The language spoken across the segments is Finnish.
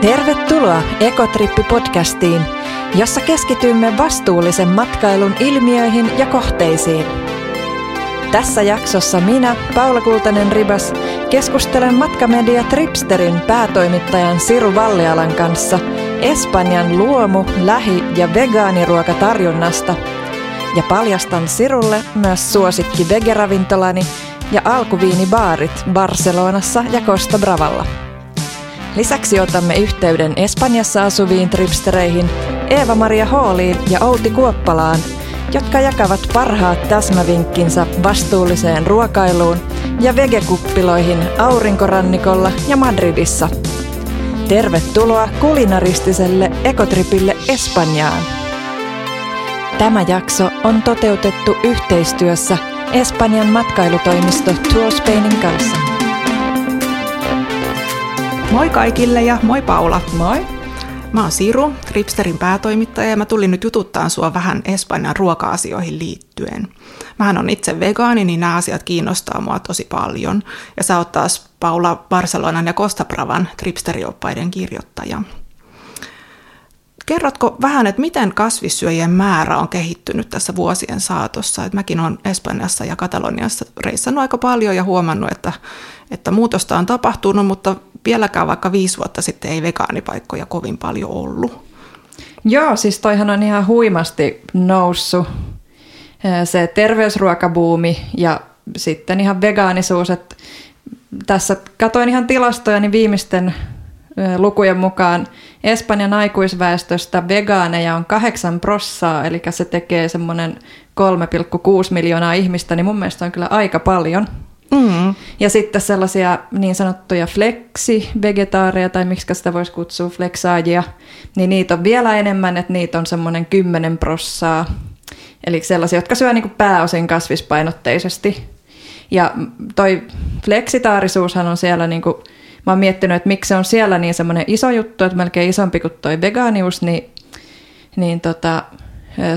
Tervetuloa Ekotrippi-podcastiin, jossa keskitymme vastuullisen matkailun ilmiöihin ja kohteisiin. Tässä jaksossa minä, Paula Kultanen-Ribas, keskustelen matkamedia Tripsterin päätoimittajan Siru Vallialan kanssa Espanjan luomu-, lähi- ja vegaaniruokatarjonnasta ja paljastan Sirulle myös suosikki vegeravintolani ja alkuviinibaarit Barcelonassa ja Costa Bravalla. Lisäksi otamme yhteyden Espanjassa asuviin tripstereihin Eeva-Maria Hooliin ja Outi Kuoppalaan, jotka jakavat parhaat täsmävinkkinsä vastuulliseen ruokailuun ja vegekuppiloihin aurinkorannikolla ja Madridissa. Tervetuloa kulinaristiselle ekotripille Espanjaan! Tämä jakso on toteutettu yhteistyössä Espanjan matkailutoimisto Tour Spainin kanssa. Moi kaikille ja moi Paula. Moi! Mä oon Siru, Tripsterin päätoimittaja ja mä tulin nyt jututtaan sua vähän Espanjan ruoka-asioihin liittyen. Mähän on itse vegaani, niin nämä asiat kiinnostaa mua tosi paljon. Ja sä oot taas Paula Barcelonan ja Costa Bravan Tripsterioppaiden kirjoittaja. Kerrotko vähän, että miten kasvissyöjien määrä on kehittynyt tässä vuosien saatossa? Et mäkin olen Espanjassa ja Kataloniassa reissannut aika paljon ja huomannut, että, että muutosta on tapahtunut, mutta vieläkään vaikka viisi vuotta sitten ei vegaanipaikkoja kovin paljon ollut. Joo, siis toihan on ihan huimasti noussut se terveysruokabuumi ja sitten ihan vegaanisuus. Että tässä katoin ihan tilastoja, niin viimeisten lukujen mukaan Espanjan aikuisväestöstä vegaaneja on 8 prossaa, eli se tekee semmoinen 3,6 miljoonaa ihmistä, niin mun mielestä on kyllä aika paljon. Mm. Ja sitten sellaisia niin sanottuja fleksi-vegetaareja, tai miksi sitä voisi kutsua fleksaajia, niin niitä on vielä enemmän, että niitä on semmoinen 10 prossaa. Eli sellaisia, jotka syö niin pääosin kasvispainotteisesti. Ja toi fleksitaarisuushan on siellä niin kuin mä oon miettinyt, että miksi se on siellä niin semmoinen iso juttu, että melkein isompi kuin toi vegaanius, niin, niin tota,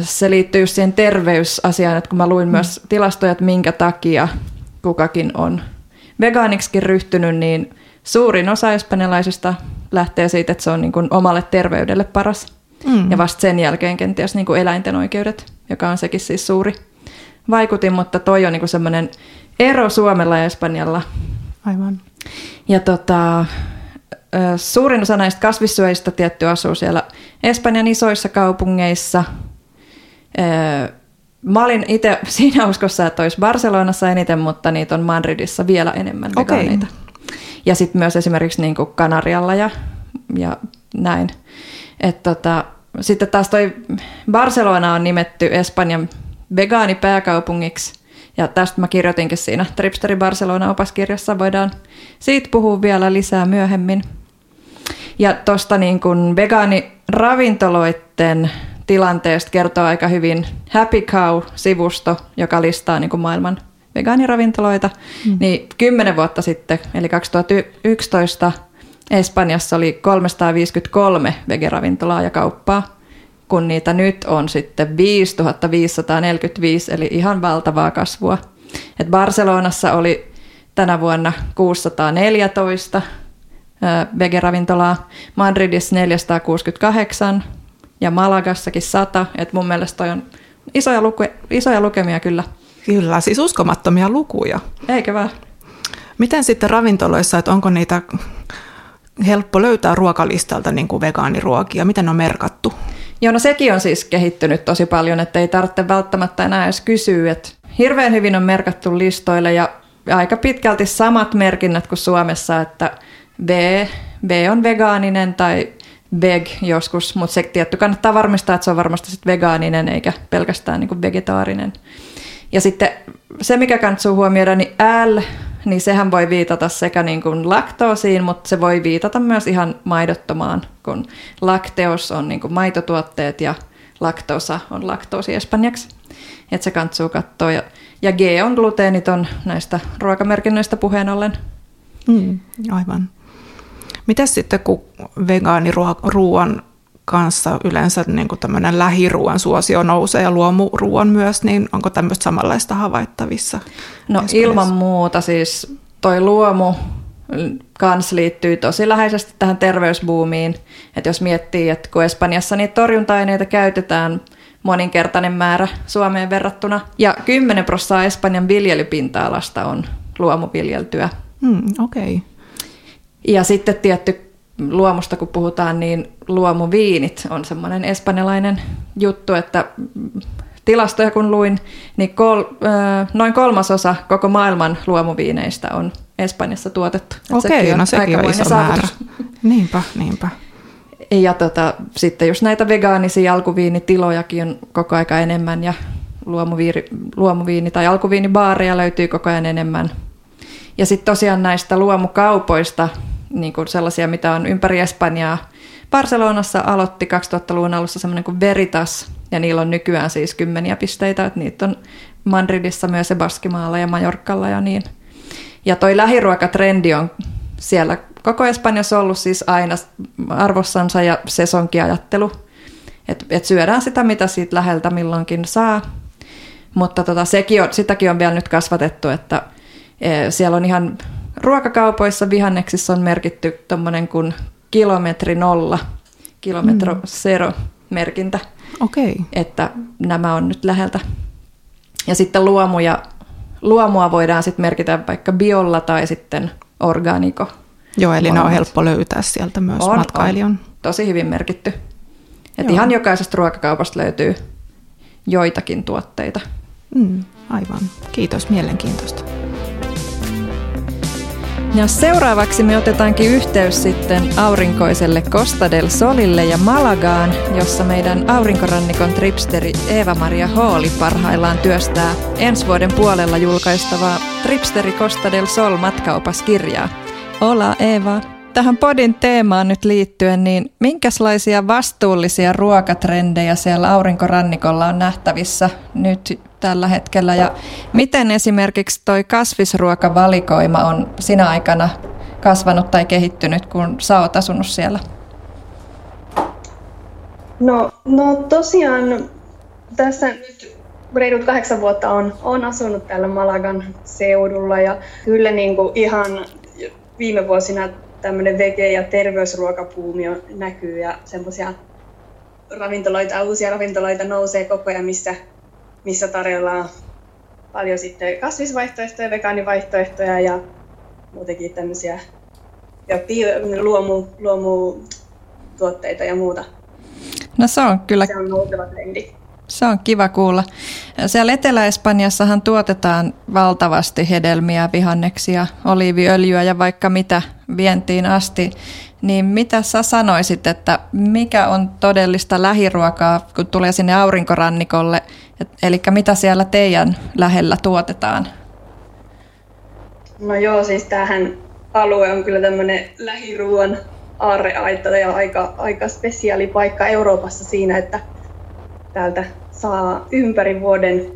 se liittyy just siihen terveysasiaan, että kun mä luin mm. myös tilastoja, että minkä takia kukakin on vegaaniksikin ryhtynyt, niin suurin osa espanjalaisista lähtee siitä, että se on niin kuin omalle terveydelle paras. Mm. Ja vasta sen jälkeen kenties niin kuin eläinten oikeudet, joka on sekin siis suuri vaikutin, mutta toi on niin semmoinen ero Suomella ja Espanjalla. Aivan. Ja tota, suurin osa näistä kasvissyöjistä tietty asuu siellä Espanjan isoissa kaupungeissa. Mä olin itse siinä uskossa, että olisi Barcelonassa eniten, mutta niitä on Madridissa vielä enemmän okay. Ja sitten myös esimerkiksi niin kuin Kanarialla ja, ja näin. Et tota, sitten taas toi Barcelona on nimetty Espanjan vegaanipääkaupungiksi ja tästä mä kirjoitinkin siinä Tripsteri Barcelona-opaskirjassa, voidaan siitä puhua vielä lisää myöhemmin. Ja tuosta niin kuin vegaaniravintoloiden tilanteesta kertoo aika hyvin Happy Cow-sivusto, joka listaa niin kuin maailman vegaaniravintoloita. Mm. Niin kymmenen vuotta sitten, eli 2011, Espanjassa oli 353 vegeravintolaa ja kauppaa kun niitä nyt on sitten 5545, eli ihan valtavaa kasvua. Et Barcelonassa oli tänä vuonna 614 vegeravintolaa, Madridissa 468 ja Malagassakin 100. Et mun mielestä toi on isoja, luku, isoja lukemia kyllä. Kyllä, siis uskomattomia lukuja. Eikö vaan? Miten sitten ravintoloissa, että onko niitä helppo löytää ruokalistalta niin kuin vegaaniruokia? Miten ne on merkattu? Joo, no sekin on siis kehittynyt tosi paljon, että ei tarvitse välttämättä enää edes kysyä. Että hirveän hyvin on merkattu listoille ja aika pitkälti samat merkinnät kuin Suomessa, että B, B on vegaaninen tai veg joskus, mutta se tietty kannattaa varmistaa, että se on varmasti sit vegaaninen eikä pelkästään niin vegetaarinen. Ja sitten se, mikä kannattaa huomioida, niin L niin sehän voi viitata sekä niin kuin laktoosiin, mutta se voi viitata myös ihan maidottomaan, kun lakteos on niin kuin maitotuotteet ja laktoosa on laktoosi espanjaksi. Että se kantsuu katsoa. Ja, ja G on gluteeniton näistä ruokamerkinnöistä puheen ollen. Mm, aivan. Mitäs sitten, kun vegaaniruoan kanssa yleensä niin kuin tämmöinen lähiruoan suosio nousee ja luomuruoan myös, niin onko tämmöistä samanlaista havaittavissa? No ilman muuta siis toi luomu kans liittyy tosi läheisesti tähän terveysbuumiin. Että jos miettii, että kun Espanjassa niitä torjunta-aineita käytetään moninkertainen määrä Suomeen verrattuna, ja 10 prosenttia Espanjan viljelypinta-alasta on luomuviljeltyä. Hmm, Okei. Okay. Ja sitten tietty luomusta kun puhutaan, niin luomuviinit on semmoinen espanjalainen juttu, että tilastoja kun luin, niin kol, noin kolmasosa koko maailman luomuviineistä on Espanjassa tuotettu. Okei, no sekin on iso määrä. Niinpä, niinpä. Ja tota, sitten just näitä vegaanisia alkuviinitilojakin on koko aika enemmän ja luomuviini, luomuviini tai alkuviinibaareja löytyy koko ajan enemmän. Ja sitten tosiaan näistä luomukaupoista, niin kuin sellaisia, mitä on ympäri Espanjaa, Barcelonassa aloitti 2000-luvun alussa semmoinen kuin Veritas, ja niillä on nykyään siis kymmeniä pisteitä, että niitä on Madridissa myös ja Baskimaalla ja Majorkalla ja niin. Ja toi lähiruokatrendi on siellä koko Espanjassa ollut siis aina arvossansa ja sesonkiajattelu. Että et syödään sitä, mitä siitä läheltä milloinkin saa. Mutta tota, sekin on, sitäkin on vielä nyt kasvatettu, että e, siellä on ihan ruokakaupoissa vihanneksissa on merkitty tuommoinen kuin kilometri nolla, kilometro mm. zero merkintä. Okay. Että nämä on nyt läheltä. Ja sitten luomuja, luomua voidaan sitten merkitä vaikka biolla tai sitten organiko. Joo, eli ne on helppo löytää sieltä myös on, matkailijan. On. Tosi hyvin merkitty. Et ihan jokaisesta ruokakaupasta löytyy joitakin tuotteita. Mm, aivan. Kiitos, mielenkiintoista. Ja seuraavaksi me otetaankin yhteys sitten aurinkoiselle Costa del Solille ja Malagaan, jossa meidän aurinkorannikon tripsteri Eeva-Maria Hooli parhaillaan työstää ensi vuoden puolella julkaistavaa Tripsteri Costa del Sol matkaopaskirjaa. Hola Eva! Tähän podin teemaan nyt liittyen, niin minkälaisia vastuullisia ruokatrendejä siellä aurinkorannikolla on nähtävissä nyt tällä hetkellä ja miten esimerkiksi toi kasvisruokavalikoima on sinä aikana kasvanut tai kehittynyt, kun sä oot asunut siellä? No, no tosiaan tässä nyt reilut kahdeksan vuotta on, on asunut täällä Malagan seudulla ja kyllä niin kuin ihan viime vuosina tämmöinen vege- ja terveysruokapuumi on, näkyy ja semmoisia ravintoloita, uusia ravintoloita nousee koko ajan, missä missä tarjolla paljon sitten kasvisvaihtoehtoja, vegaanivaihtoehtoja ja muutenkin tämmöisiä ja luomu, luomutuotteita ja muuta. No se on kyllä... Se on nouseva trendi. Se on kiva kuulla. Siellä Etelä-Espanjassahan tuotetaan valtavasti hedelmiä, vihanneksia, oliiviöljyä ja vaikka mitä vientiin asti. Niin mitä sä sanoisit, että mikä on todellista lähiruokaa, kun tulee sinne aurinkorannikolle? Eli mitä siellä teidän lähellä tuotetaan? No joo, siis tähän alue on kyllä tämmöinen lähiruuan aarreaita ja aika, aika spesiaali paikka Euroopassa siinä, että täältä saa ympäri vuoden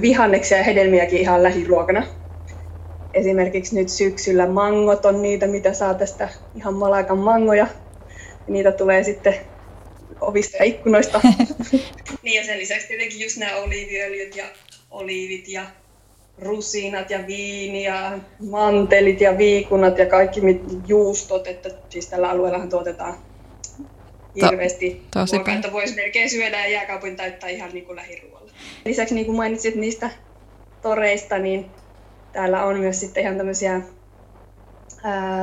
vihanneksia ja hedelmiäkin ihan lähiruokana. Esimerkiksi nyt syksyllä mangot on niitä, mitä saa tästä ihan malakan mangoja. Niitä tulee sitten ovista ja ikkunoista. niin ja sen lisäksi tietenkin just nämä oliiviöljyt ja oliivit ja rusinat ja viini ja mantelit ja viikunat ja kaikki juustot, että siis tällä alueellahan tuotetaan hirveästi to, ruokaa, että voisi melkein syödä ja jääkaupin täyttää ihan niin kuin lähiruoalla. Lisäksi niin kuin mainitsit niistä toreista, niin täällä on myös sitten ihan tämmöisiä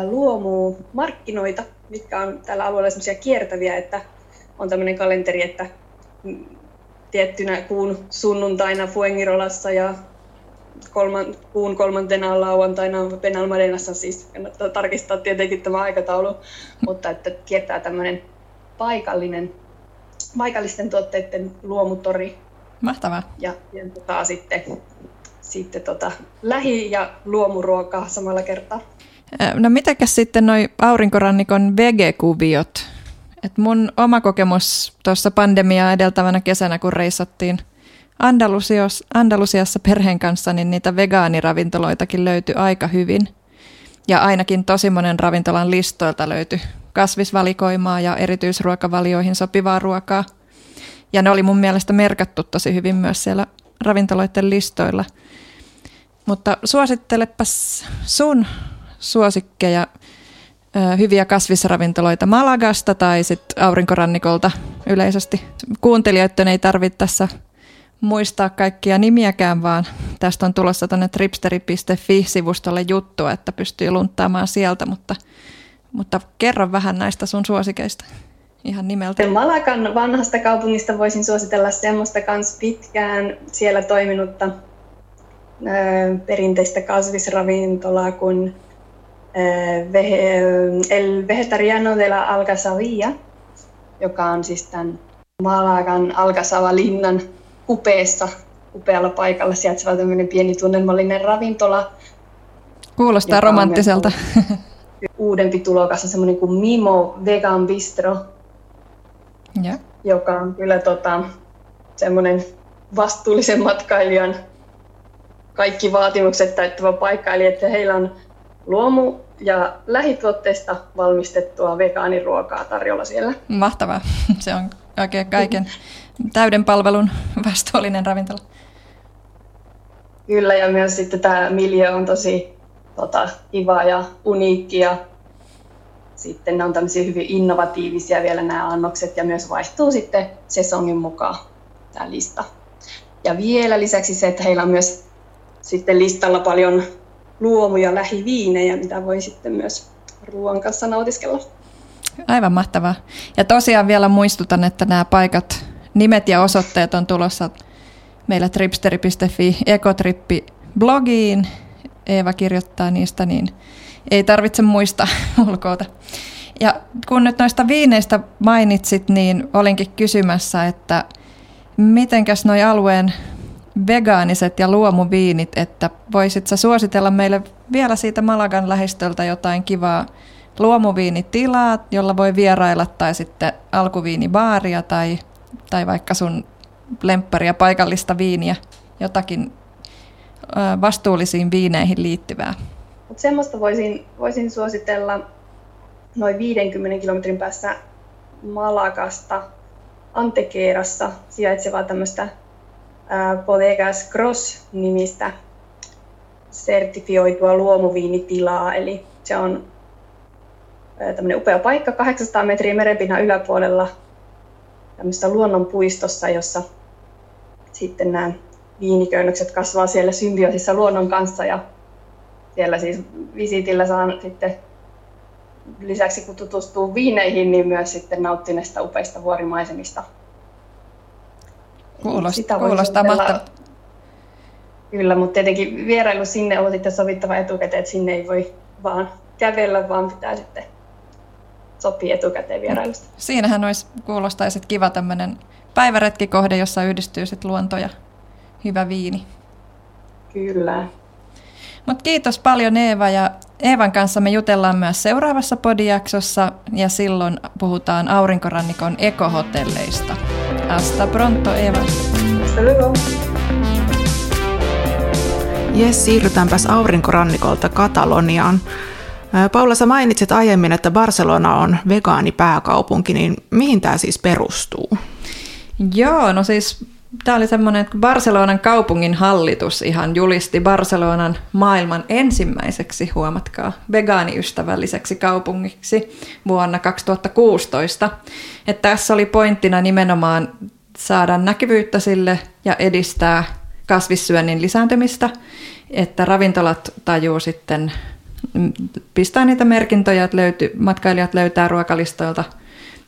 luomumarkkinoita, mitkä on tällä alueella semmoisia kiertäviä, että on tämmöinen kalenteri, että tiettynä kuun sunnuntaina Fuengirolassa ja kolman, kuun kolmantena lauantaina Penalmadenassa, siis kannattaa tarkistaa tietenkin tämä aikataulu, mutta että kiertää tämmöinen paikallinen, paikallisten tuotteiden luomutori. Mahtavaa. Ja, ja tota, sitten, sitten tota, lähi- ja luomuruokaa samalla kertaa. No mitäkäs sitten noi aurinkorannikon vegekuviot? Et mun oma kokemus tuossa pandemiaa edeltävänä kesänä, kun reissattiin Andalusios, Andalusiassa perheen kanssa, niin niitä vegaaniravintoloitakin löytyi aika hyvin. Ja ainakin tosi monen ravintolan listoilta löytyi kasvisvalikoimaa ja erityisruokavalioihin sopivaa ruokaa. Ja ne oli mun mielestä merkattu tosi hyvin myös siellä ravintoloiden listoilla. Mutta suosittelepas sun suosikkeja hyviä kasvisravintoloita Malagasta tai sitten aurinkorannikolta yleisesti. Kuuntelijoiden ei tarvitse tässä muistaa kaikkia nimiäkään, vaan tästä on tulossa tuonne tripsteri.fi-sivustolle juttu, että pystyy lunttaamaan sieltä, mutta, mutta kerro vähän näistä sun suosikeista ihan nimeltä. Malakan vanhasta kaupungista voisin suositella semmoista kans pitkään siellä toiminutta perinteistä kasvisravintolaa kuin El Vegetariano de la Algasavia, joka on siis tämän Malagan Algasava-linnan kupeessa, upealla paikalla sijaitseva tämmöinen pieni tunnelmallinen ravintola. Kuulostaa romanttiselta. Uudempi tulokas on semmoinen kuin Mimo Vegan Bistro, ja. joka on kyllä tota, semmoinen vastuullisen matkailijan kaikki vaatimukset täyttävä paikka, eli että heillä on luomu- ja lähituotteista valmistettua vegaaniruokaa tarjolla siellä. Mahtavaa. Se on oikein kaiken täyden palvelun vastuullinen ravintola. Kyllä, ja myös sitten tämä miljö on tosi tota, kiva ja uniikki ja sitten ne on tämmöisiä hyvin innovatiivisia vielä nämä annokset ja myös vaihtuu sitten sesongin mukaan tämä lista. Ja vielä lisäksi se, että heillä on myös sitten listalla paljon luomu- ja lähiviinejä, mitä voi sitten myös ruoan kanssa nautiskella. Aivan mahtavaa. Ja tosiaan vielä muistutan, että nämä paikat, nimet ja osoitteet on tulossa meillä tripsteri.fi ekotrippi-blogiin. Eeva kirjoittaa niistä, niin ei tarvitse muistaa ulkoota. Ja kun nyt noista viineistä mainitsit, niin olinkin kysymässä, että mitenkäs noi alueen vegaaniset ja luomuviinit, että voisit sä suositella meille vielä siitä Malagan lähistöltä jotain kivaa luomuviinitilaa, jolla voi vierailla, tai sitten alkuviinibaaria tai, tai vaikka sun lempparia paikallista viiniä, jotakin vastuullisiin viineihin liittyvää. Mut semmoista voisin, voisin suositella noin 50 kilometrin päässä Malagasta Antekeerassa sijaitsevaa tämmöistä Bodegas Cross-nimistä sertifioitua luomuviinitilaa. Eli se on tämmöinen upea paikka 800 metriä merenpinnan yläpuolella tämmöisessä luonnonpuistossa, jossa sitten nämä viiniköynnökset kasvaa siellä symbioosissa luonnon kanssa ja siellä siis visitillä saan sitten lisäksi kun tutustuu viineihin, niin myös sitten nauttii näistä upeista vuorimaisemista. Kuulostaa, kuulostaa mahtavalta. Kyllä, mutta tietenkin vierailu sinne on sitten sovittava etukäteen, että sinne ei voi vaan kävellä, vaan pitää sitten sopia etukäteen vierailusta. Siinähän olisi, kuulostaisi kiva tämmöinen päiväretkikohde, jossa yhdistyy sitten luonto ja hyvä viini. Kyllä. Mutta kiitos paljon Eeva ja Eevan kanssa me jutellaan myös seuraavassa podijaksossa ja silloin puhutaan aurinkorannikon ekohotelleista. Hasta pronto Eva. Hasta luego. Jes, siirrytäänpäs aurinkorannikolta Kataloniaan. Paula, sä mainitsit aiemmin, että Barcelona on vegaanipääkaupunki, niin mihin tämä siis perustuu? Joo, no siis Tämä oli semmoinen, että Barcelonan kaupungin hallitus ihan julisti Barcelonan maailman ensimmäiseksi, huomatkaa, vegaaniystävälliseksi kaupungiksi vuonna 2016. Että tässä oli pointtina nimenomaan saada näkyvyyttä sille ja edistää kasvissyönnin lisääntymistä, että ravintolat tajuu sitten pistää niitä merkintöjä, että löyty, matkailijat löytää ruokalistoilta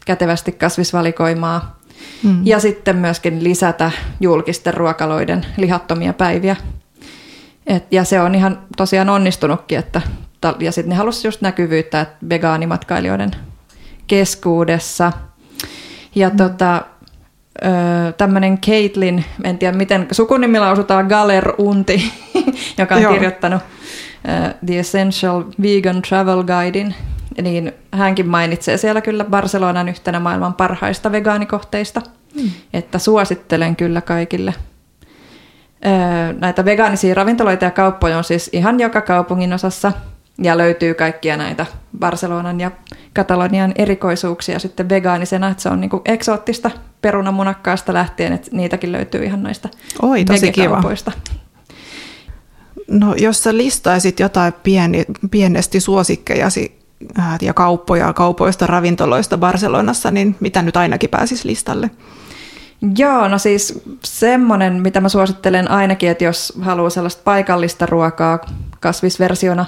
kätevästi kasvisvalikoimaa Mm. Ja sitten myöskin lisätä julkisten ruokaloiden lihattomia päiviä. Et, ja se on ihan tosiaan onnistunutkin, että, ja sitten ne halusivat just näkyvyyttä että vegaanimatkailijoiden keskuudessa. Ja mm. tota, tämmöinen Caitlin, en tiedä miten sukunimi lausutaan, Galer Unti, joka on Joo. kirjoittanut The Essential Vegan Travel Guidein, niin hänkin mainitsee siellä kyllä Barcelonan yhtenä maailman parhaista vegaanikohteista, mm. että suosittelen kyllä kaikille. Näitä vegaanisia ravintoloita ja kauppoja on siis ihan joka kaupungin osassa ja löytyy kaikkia näitä Barcelonan ja Katalonian erikoisuuksia sitten vegaanisena, että se on niinku eksoottista perunamunakkaasta lähtien, että niitäkin löytyy ihan noista Oi, tosi kiva. No jos sä listaisit jotain pieni, pienesti suosikkejasi ja kauppoja kaupoista, ravintoloista Barcelonassa, niin mitä nyt ainakin pääsis listalle? Joo, no siis semmoinen, mitä mä suosittelen ainakin, että jos haluaa sellaista paikallista ruokaa kasvisversiona,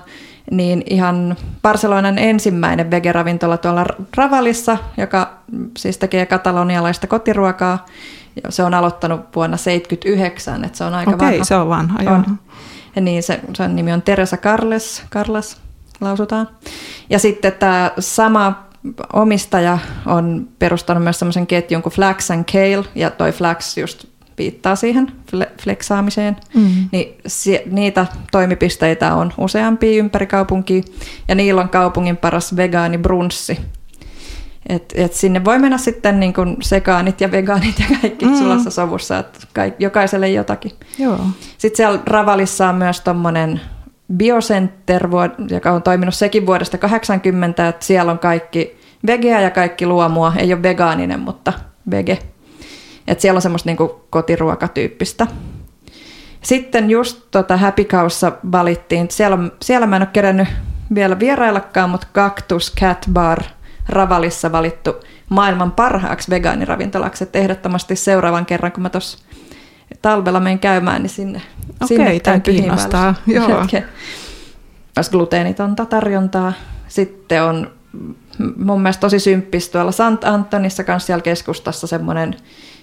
niin ihan Barcelonan ensimmäinen vegeravintola tuolla Ravalissa, joka siis tekee katalonialaista kotiruokaa. Se on aloittanut vuonna 1979, että se on aika Okei, vanha. se on vanha, joo. On. Ja niin, se, sen nimi on Teresa Carles, Carles lausutaan. Ja sitten tämä sama omistaja on perustanut myös semmoisen ketjun kuin Flax and Kale, ja toi Flax just viittaa siihen fleksaamiseen, mm. niin si- niitä toimipisteitä on useampia ympäri kaupunkia, ja niillä on kaupungin paras vegaani brunssi. Et, et sinne voi mennä sitten niin kuin sekaanit ja vegaanit ja kaikki mm. sulassa sovussa, että kaik- jokaiselle jotakin. Joo. Sitten siellä Ravalissa on myös tuommoinen Biocenter, joka on toiminut sekin vuodesta 80, että siellä on kaikki vegeä ja kaikki luomua. Ei ole vegaaninen, mutta vege. Et siellä on semmoista niinku kotiruokatyyppistä. Sitten just tota Happy Cowssa valittiin, siellä, siellä mä en ole kerännyt vielä vieraillakaan, mutta Cactus Cat Bar Ravalissa valittu maailman parhaaksi vegaaniravintolaksi. Että ehdottomasti seuraavan kerran, kun mä tuossa talvella menen käymään, niin sinne, Okei, sinne tämä kiinnostaa. Joo. Myös gluteenitonta tarjontaa. Sitten on mun mielestä tosi symppis tuolla Sant Antonissa kanssa siellä keskustassa semmoinen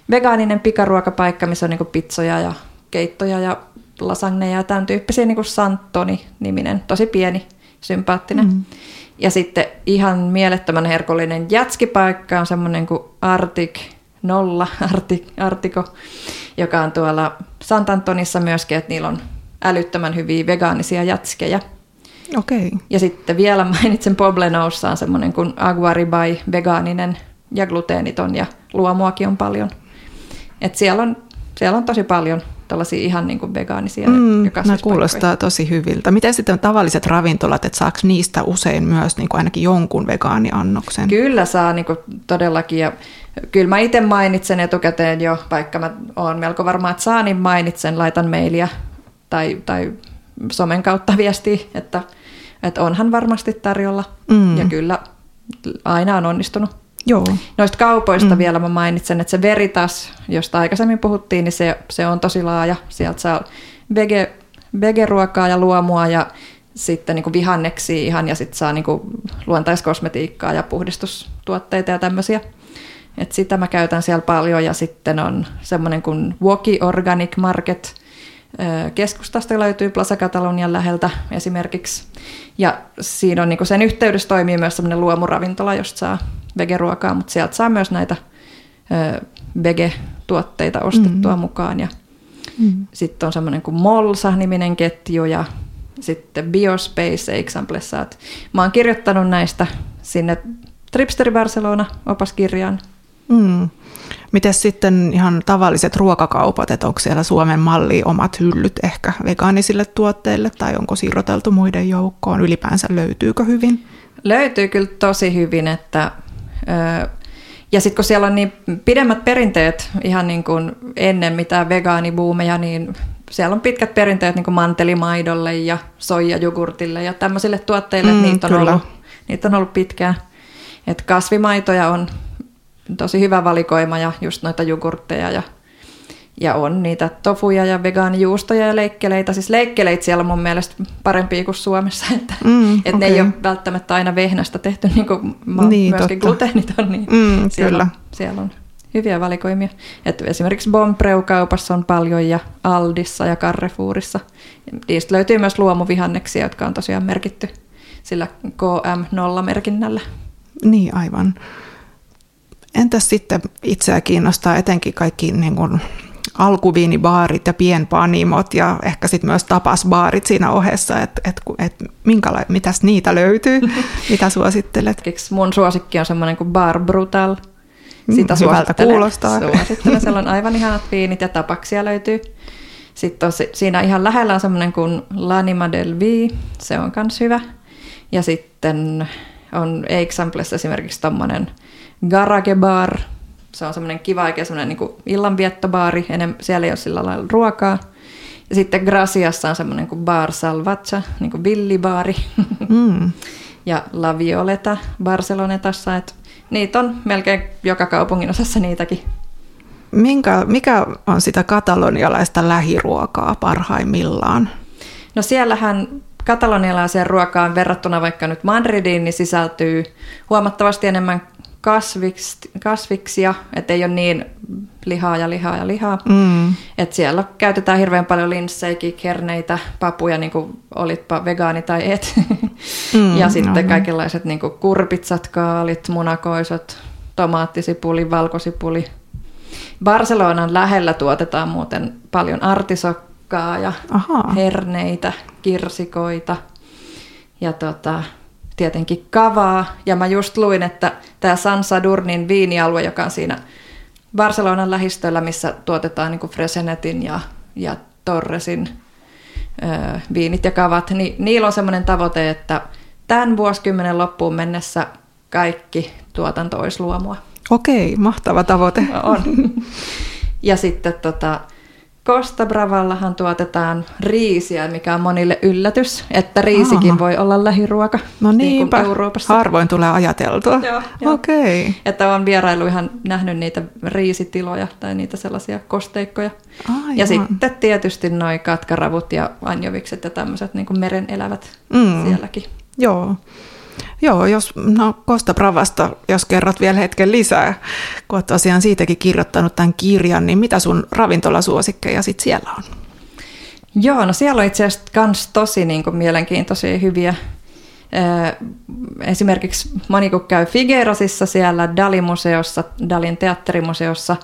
vegaaninen pikaruokapaikka, missä on niin pizzoja ja keittoja ja lasagneja ja tämän tyyppisiä, niin kuin Santoni-niminen, tosi pieni, sympaattinen. Mm. Ja sitten ihan mielettömän herkollinen jätskipaikka on semmoinen kuin Artik nolla Artik, Artiko, joka on tuolla Santantonissa myöskin, että niillä on älyttömän hyviä vegaanisia jätskejä. Okei. Ja sitten vielä mainitsen Poblenoussa on semmoinen kuin Aguaribay, vegaaninen ja gluteeniton ja luomuakin on paljon. Et siellä, on, siellä on tosi paljon tällaisia ihan niin kuin vegaanisia mm, ja kuulostaa tosi hyviltä. Miten sitten tavalliset ravintolat, että saako niistä usein myös niin kuin ainakin jonkun vegaaniannoksen? Kyllä saa niin kuin todellakin ja kyllä mä itse mainitsen etukäteen jo, vaikka mä oon melko varma, että saa, niin mainitsen, laitan mailia tai, tai somen kautta viestiä, että, että onhan varmasti tarjolla. Mm. Ja kyllä aina on onnistunut. Joo. Noista kaupoista mm. vielä mä mainitsen, että se Veritas, josta aikaisemmin puhuttiin, niin se, se on tosi laaja. Sieltä saa vege, vegeruokaa ja luomua ja sitten niin vihanneksia ihan ja sitten saa niin luontaiskosmetiikkaa ja puhdistustuotteita ja tämmöisiä. Et sitä mä käytän siellä paljon ja sitten on semmoinen kuin Woki Organic Market. Keskustasta löytyy Plaza Catalonian läheltä esimerkiksi. Ja siinä on niin sen yhteydessä toimii myös semmoinen luomuravintola, josta saa vegeruokaa, mutta sieltä saa myös näitä vege-tuotteita ostettua mm. mukaan. Ja mm. Sitten on semmoinen kuin Molsa-niminen ketju ja sitten Biospace Examplessa. Mä oon kirjoittanut näistä sinne Tripsteri Barcelona opaskirjaan Mm. Miten sitten ihan tavalliset ruokakaupat, että onko siellä Suomen malli omat hyllyt ehkä vegaanisille tuotteille tai onko siirroteltu muiden joukkoon? Ylipäänsä löytyykö hyvin? Löytyy kyllä tosi hyvin, että ja sitten kun siellä on niin pidemmät perinteet ihan niin kuin ennen mitään vegaanibuumeja, niin siellä on pitkät perinteet niin kuin mantelimaidolle ja soijajogurtille ja tämmöisille tuotteille, mm, niitä, on ollut, niitä on ollut pitkään. Et kasvimaitoja on tosi hyvä valikoima ja just noita jogurtteja ja, ja on niitä tofuja ja vegaanijuustoja ja leikkeleitä. Siis leikkeleitä siellä on mun mielestä parempia kuin Suomessa, että, mm, että okay. ne ei ole välttämättä aina vehnästä tehty, niin kuin niin, myöskin totta. gluteenit niin mm, siellä, kyllä. siellä on hyviä valikoimia. Et esimerkiksi Bompreu-kaupassa on paljon ja Aldissa ja Carrefourissa. Niistä löytyy myös luomuvihanneksia, jotka on tosiaan merkitty sillä KM0-merkinnällä. Niin, aivan. Entäs sitten itseä kiinnostaa etenkin kaikki niin kuin alkuviinibaarit ja pienpanimot ja ehkä sitten myös tapasbaarit siinä ohessa, että et, et, minkäla- mitäs niitä löytyy, mitä suosittelet? Mun suosikki on semmoinen kuin Bar Brutal. Mm, Sitä hyvältä kuulostaa. Suosittelen, siellä on aivan ihanat viinit ja tapaksia löytyy. Sitten on, siinä ihan lähellä on semmoinen kuin L'Anima del Vi, se on myös hyvä. Ja sitten on Examplessa esimerkiksi tommonen Garage Bar. Se on semmoinen kiva, eikä semmoinen niin illanviettobaari. Enem, siellä ei ole sillä lailla ruokaa. Ja sitten Graciassa on semmoinen kuin Bar Salvatsa, niin kuin villibaari. Mm. ja La Violeta Barcelonetassa, että niitä on melkein joka kaupungin osassa niitäkin. Minkä, mikä on sitä katalonialaista lähiruokaa parhaimmillaan? No siellähän katalonialaiseen ruokaan verrattuna vaikka nyt Madridiin, niin sisältyy huomattavasti enemmän kasviks, kasviksia, että ei ole niin lihaa ja lihaa ja lihaa. Mm. Et siellä käytetään hirveän paljon linssejä, kerneitä, papuja, niin kuin olitpa vegaani tai et. Mm, ja sitten aivan. kaikenlaiset niin kuin kurpitsat, kaalit, munakoisot, tomaattisipuli, valkosipuli. Barcelonan lähellä tuotetaan muuten paljon artisokkaa ja Ahaa. herneitä, kirsikoita ja tota, tietenkin kavaa. Ja mä just luin, että tämä San Sadurnin viinialue, joka on siinä Barcelonan lähistöllä, missä tuotetaan niin Fresenetin ja, ja Torresin ö, viinit ja kavat, niin niillä on semmoinen tavoite, että tämän vuosikymmenen loppuun mennessä kaikki tuotanto olisi luomua. Okei, mahtava tavoite. On. Ja sitten tota, Costa Bravallahan tuotetaan riisiä, mikä on monille yllätys, että riisikin Aha. voi olla lähiruoka No niin niinpä, kuin Euroopassa. harvoin tulee ajateltua. Joo, joo. Okei. Että on vierailu ihan nähnyt niitä riisitiloja tai niitä sellaisia kosteikkoja. Aivan. Ja sitten tietysti noi katkaravut ja anjovikset ja tämmöiset niin meren elävät Mm. sielläkin. Joo. Joo, jos, no Costa Bravasta, jos kerrot vielä hetken lisää, kun olet tosiaan siitäkin kirjoittanut tämän kirjan, niin mitä sun ravintolasuosikkeja sit siellä on? Joo, no siellä on itse asiassa kans tosi niin kuin, mielenkiintoisia hyviä. Ö, Esimerkiksi moni kun käy Figuerosissa siellä Dalimuseossa, Dalin teatterimuseossa,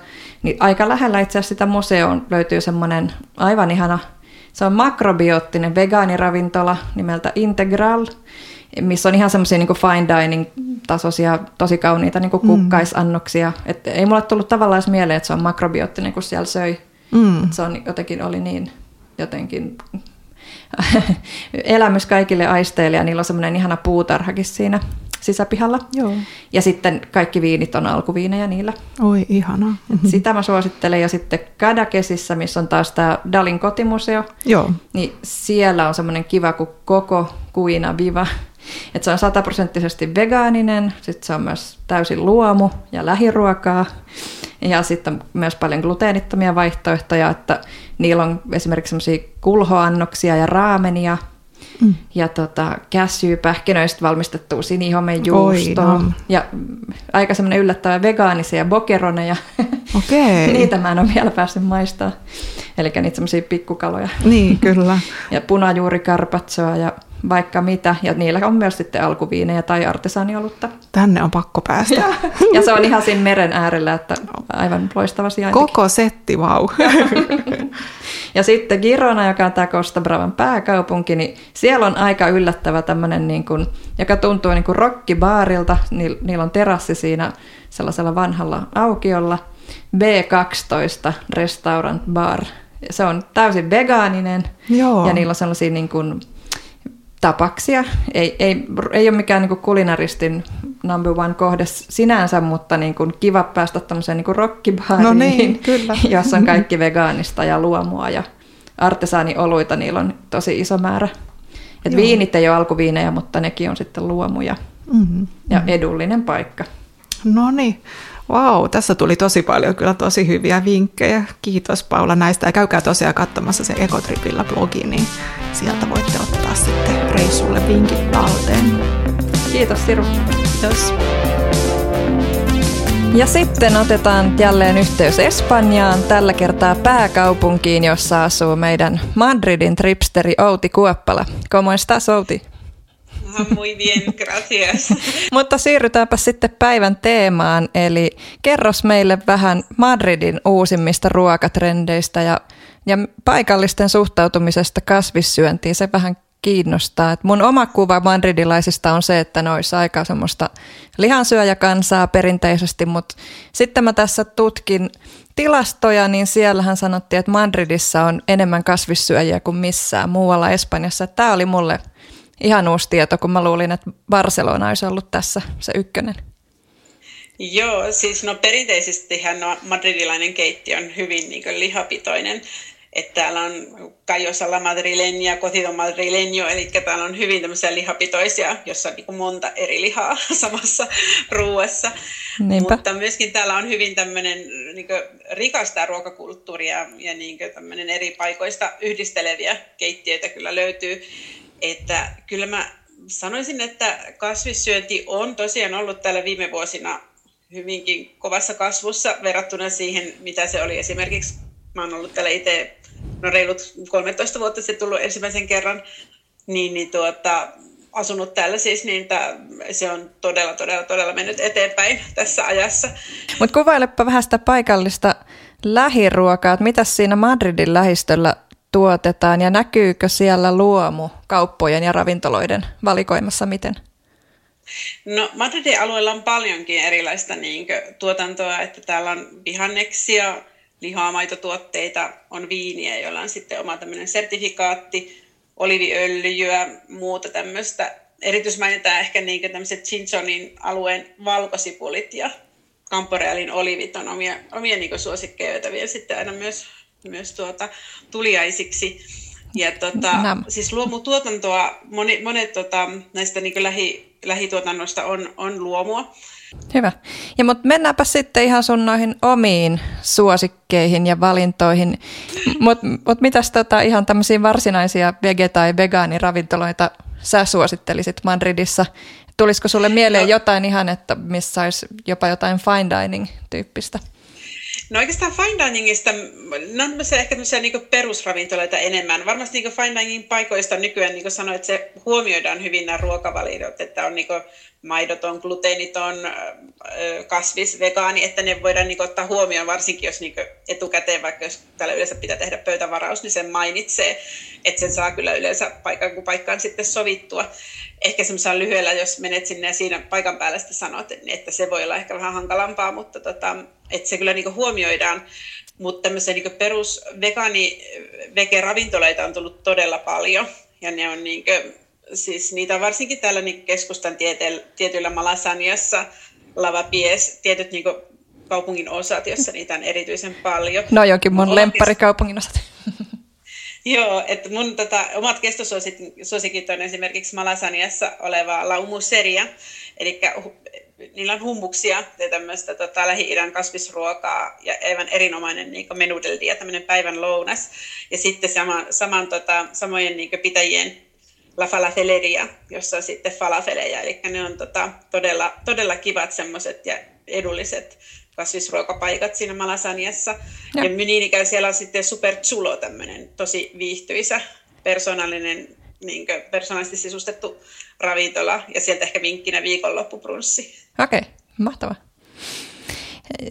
niin aika lähellä itse asiassa sitä museoon löytyy semmoinen aivan ihana, se on makrobioottinen vegaaniravintola nimeltä Integral, missä on ihan semmoisia niin fine dining tasoisia, tosi kauniita niin kukkaisannoksia. Et ei mulle tullut tavallaan mieleen, että se on makrobioottinen, kun siellä söi. Mm. Se on jotenkin oli niin jotenkin elämys kaikille aisteille ja niillä on semmoinen ihana puutarhakin siinä sisäpihalla. Joo. Ja sitten kaikki viinit on alkuviinejä niillä. Oi, ihanaa. Et Sitä mä suosittelen. Ja sitten Kadakesissä, missä on taas tämä Dalin kotimuseo, Joo. niin siellä on semmoinen kiva kuin koko kuina viva. Et se on sataprosenttisesti vegaaninen, sitten se on myös täysin luomu ja lähiruokaa. Ja sitten myös paljon gluteenittomia vaihtoehtoja, että niillä on esimerkiksi semmoisia kulhoannoksia ja raamenia. Mm. Ja tota, käsyypähkinöistä valmistettua sinihomen Oi, juustoa. nam. Ja aika semmoinen yllättävä vegaanisia bokeroneja. Okei. Niitä mä en ole vielä päässyt maistaa. Eli niitä semmoisia pikkukaloja. Niin, kyllä. Ja punajuurikarpatsoa ja vaikka mitä. Ja niillä on myös sitten alkuviinejä tai artesaniolutta. Tänne on pakko päästä. Ja se on ihan siinä meren äärellä, että aivan loistava sijainti. Koko setti, vau. Ja sitten Girona, joka on tämä Costa Bravan pääkaupunki, niin siellä on aika yllättävä tämmöinen, niin kuin, joka tuntuu niin kuin rockibaarilta. Niil- Niillä on terassi siinä sellaisella vanhalla aukiolla. B12 Restaurant Bar. Se on täysin vegaaninen Joo. ja niillä on sellaisia niin kuin, tapaksia. Ei, ei, ei ole mikään niin kulinaristin number one kohde sinänsä, mutta niin kuin kiva päästä tämmöiseen niin rockibaariin, No niin, kyllä. jossa on kaikki vegaanista ja luomua ja artesaanioluita, niillä on tosi iso määrä. Et Joo. viinit ei ole alkuviinejä, mutta nekin on sitten luomuja Mm-hmm. ja edullinen paikka. No niin. Vau, tässä tuli tosi paljon kyllä tosi hyviä vinkkejä. Kiitos Paula näistä. Ja käykää tosiaan katsomassa se Ekotripillä blogi, niin sieltä voitte reissulle vinkit talteen. Kiitos Siru. Kiitos. Ja sitten otetaan jälleen yhteys Espanjaan, tällä kertaa pääkaupunkiin, jossa asuu meidän Madridin tripsteri Outi Kuoppala. Como estás, Outi? Muy bien, gracias. Mutta siirrytäänpä sitten päivän teemaan, eli kerros meille vähän Madridin uusimmista ruokatrendeistä ja, ja paikallisten suhtautumisesta kasvissyöntiin. Se vähän kiinnostaa. Et mun oma kuva madridilaisista on se, että ne olisi aika semmoista lihansyöjäkansaa perinteisesti, mutta sitten mä tässä tutkin tilastoja, niin siellähän sanottiin, että Madridissa on enemmän kasvissyöjiä kuin missään muualla Espanjassa. Tämä oli mulle ihan uusi tieto, kun mä luulin, että Barcelona olisi ollut tässä se ykkönen. Joo, siis no perinteisestihän no, madridilainen keittiö on hyvin niin lihapitoinen. Että täällä on Kajosalla madrileña, cocido madrileño, eli täällä on hyvin tämmöisiä lihapitoisia, jossa on niin monta eri lihaa samassa ruuassa. Niinpä. Mutta myöskin täällä on hyvin tämmöinen niin rikasta ruokakulttuuria ja niin tämmöinen eri paikoista yhdisteleviä keittiöitä kyllä löytyy. Että kyllä mä sanoisin, että kasvissyönti on tosiaan ollut täällä viime vuosina hyvinkin kovassa kasvussa verrattuna siihen, mitä se oli esimerkiksi. Mä oon ollut täällä itse no reilut 13 vuotta sitten tullut ensimmäisen kerran, niin, niin tuota, asunut täällä siis, niin tää, se on todella, todella, todella mennyt eteenpäin tässä ajassa. Mutta kuvailepa vähän sitä paikallista lähiruokaa, että mitä siinä Madridin lähistöllä tuotetaan ja näkyykö siellä luomu kauppojen ja ravintoloiden valikoimassa miten? No Madridin alueella on paljonkin erilaista niin kuin, tuotantoa, että täällä on vihanneksia, lihaa-maitotuotteita, on viiniä, joilla on sitten oma tämmöinen sertifikaatti, oliviöljyä, muuta tämmöistä. Erityismainitaan ehkä niin tämmöiset Chinchonin alueen valkosipulit ja Camporealin olivit on omia, omia niin suosikkeja, joita vielä sitten aina myös, myös tuota, tuliaisiksi. Ja tota, siis luomutuotantoa, moni, monet tota, näistä niin lähi, lähituotannosta on, on luomua. Hyvä. Ja mutta mennäänpä sitten ihan sun noihin omiin suosikkeihin ja valintoihin. Mutta mut mitäs tota ihan tämmöisiä varsinaisia vege- tai vegaaniravintoloita sä suosittelisit Madridissa? Tulisiko sulle mieleen no. jotain ihan, että missä olisi jopa jotain fine dining tyyppistä? No oikeastaan fine diningista, ne on ehkä niin perusravintoloita enemmän. Varmasti niin fine dining paikoista nykyään, niin kuin sanoit, että se huomioidaan hyvin nämä ruokavaliot, että on niin maidoton, gluteeniton, kasvis, vegaani, että ne voidaan niin ottaa huomioon, varsinkin jos niin etukäteen, vaikka jos täällä yleensä pitää tehdä pöytävaraus, niin sen mainitsee, että sen saa kyllä yleensä paikkaan kuin paikkaan sitten sovittua. Ehkä semmoisella lyhyellä, jos menet sinne ja siinä paikan päällä sitten sanot, että se voi olla ehkä vähän hankalampaa, mutta tota, että se kyllä niin huomioidaan. Mutta tämmöisiä niin perus vegaani vege ravintoloita on tullut todella paljon ja ne on niin kuin, siis niitä varsinkin täällä niin keskustan tiete, tietyillä Malasaniassa, Lavapies, tietyt niin kaupungin osat, jossa niitä on erityisen paljon. No jokin mun lemppari osat. Joo, että mun tota, omat kestosuosikit on esimerkiksi Malasaniassa oleva laumuseria, eli niillä on hummuksia ja tämmöistä tota, Lähi-idän kasvisruokaa ja aivan erinomainen niin menudeldi ja tämmöinen päivän lounas. Ja sitten sama, saman, tota, samojen niin pitäjien La Falafeleria, jossa on sitten falafeleja, eli ne on tota, todella, todella kivat semmoiset ja edulliset kasvisruokapaikat siinä Malasaniassa. Ja, ja niin ikään siellä on sitten Super Chulo, tämmöinen tosi viihtyisä, persoonallinen, niin kuin, persoonallisesti sisustettu ravintola, ja sieltä ehkä vinkkinä viikonloppuprunssi. Okei, okay, mahtava.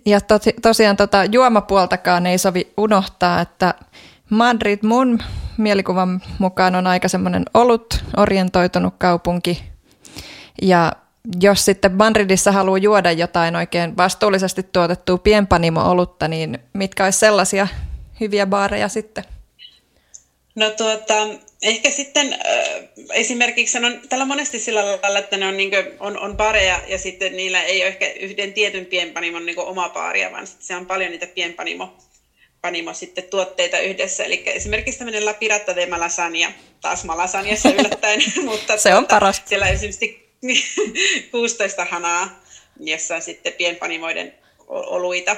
Ja to, tosiaan tota, juomapuoltakaan ei sovi unohtaa, että Madrid mun mielikuvan mukaan on aika semmoinen olut orientoitunut kaupunki. Ja jos sitten Madridissa haluaa juoda jotain oikein vastuullisesti tuotettua pienpanimo-olutta, niin mitkä olisi sellaisia hyviä baareja sitten? No tuota, ehkä sitten äh, esimerkiksi sanon, tällä monesti sillä lailla, että ne on, niin kuin, on, on bareja ja sitten niillä ei ole ehkä yhden tietyn pienpanimon niin oma baaria, vaan se on paljon niitä pienpanimo panimo sitten tuotteita yhdessä. Eli esimerkiksi tämmöinen La Pirata de Malasania, taas Malasaniassa yllättäen. mutta se on tuota, parasta. Siellä esimerkiksi 16 hanaa, jossa on sitten pienpanimoiden oluita.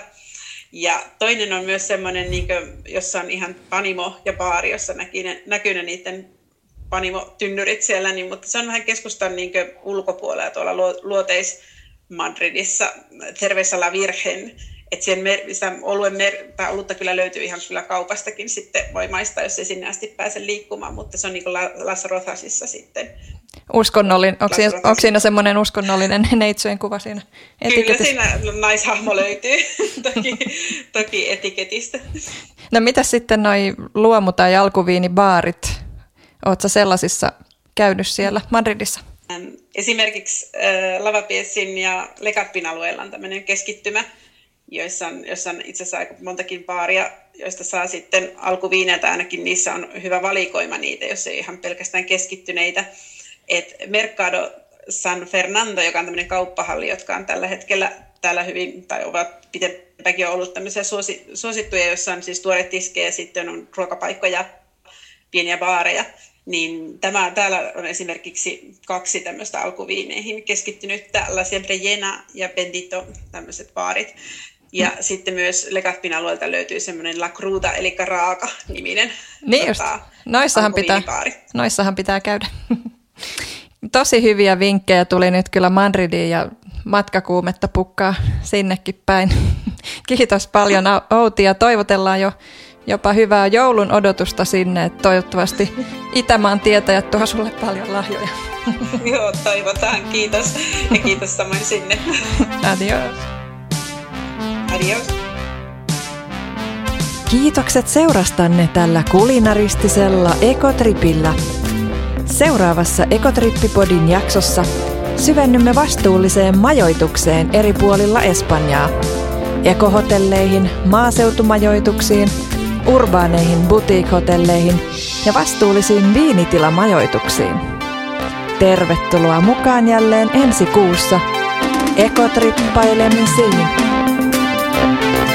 Ja toinen on myös semmoinen, niin kuin, jossa on ihan panimo ja baari, jossa näkyy ne, näkyy ne niiden panimotynnyrit siellä, niin, mutta se on vähän keskustan niin kuin, ulkopuolella tuolla luoteis Madridissa, Cerveza la Virgen, että sen mer- sitä oluen mer- tai olutta kyllä löytyy ihan kyllä kaupastakin sitten, voi maistaa, jos ei sinne asti pääse liikkumaan, mutta se on niin kuin Las Rosasissa sitten. Uskonnollinen, onko, siinä, onko siinä semmoinen uskonnollinen neitsyjen kuva siinä etiketissä? Kyllä siinä naishahmo löytyy toki, toki etiketistä. No mitä sitten noi luomu- tai alkuviinibaarit? Oletko sellaisissa käynyt siellä Madridissa? Esimerkiksi äh, Lavapiesin ja Lekatpin alueella on tämmöinen keskittymä, joissa on, joissa on itse asiassa aika montakin baaria, joista saa sitten alkuviineiltä ainakin niissä on hyvä valikoima niitä, jos ei ihan pelkästään keskittyneitä. Et Mercado San Fernando, joka on tämmöinen kauppahalli, jotka on tällä hetkellä täällä hyvin, tai ovat pitempäänkin ollut tämmöisiä suosi, suosittuja, joissa on siis tuoret tiskejä, sitten on ruokapaikkoja, pieniä baareja, niin tämä, täällä on esimerkiksi kaksi tämmöistä alkuviineihin keskittynyttä, La Siempre Jena ja Bendito, tämmöiset baarit. Ja mm. sitten myös Legatpin alueelta löytyy semmoinen La Cruda, eli Raaka niminen niin just. Tota, noissahan, pitää, noissahan pitää käydä. Tosi hyviä vinkkejä tuli nyt kyllä Madridiin ja matkakuumetta pukkaa sinnekin päin. Kiitos paljon Outi ja toivotellaan jo jopa hyvää joulun odotusta sinne, että toivottavasti Itämaan tietäjät tuo sulle paljon lahjoja. Joo, toivotaan. Kiitos. Ja kiitos samoin sinne. Adios. Adios. Kiitokset seurastanne tällä kulinaristisella ekotripillä. Seuraavassa Ekotrippipodin jaksossa syvennymme vastuulliseen majoitukseen eri puolilla Espanjaa. Ekohotelleihin, maaseutumajoituksiin, urbaaneihin boutique-hotelleihin ja vastuullisiin viinitilamajoituksiin. Tervetuloa mukaan jälleen ensi kuussa Thank you.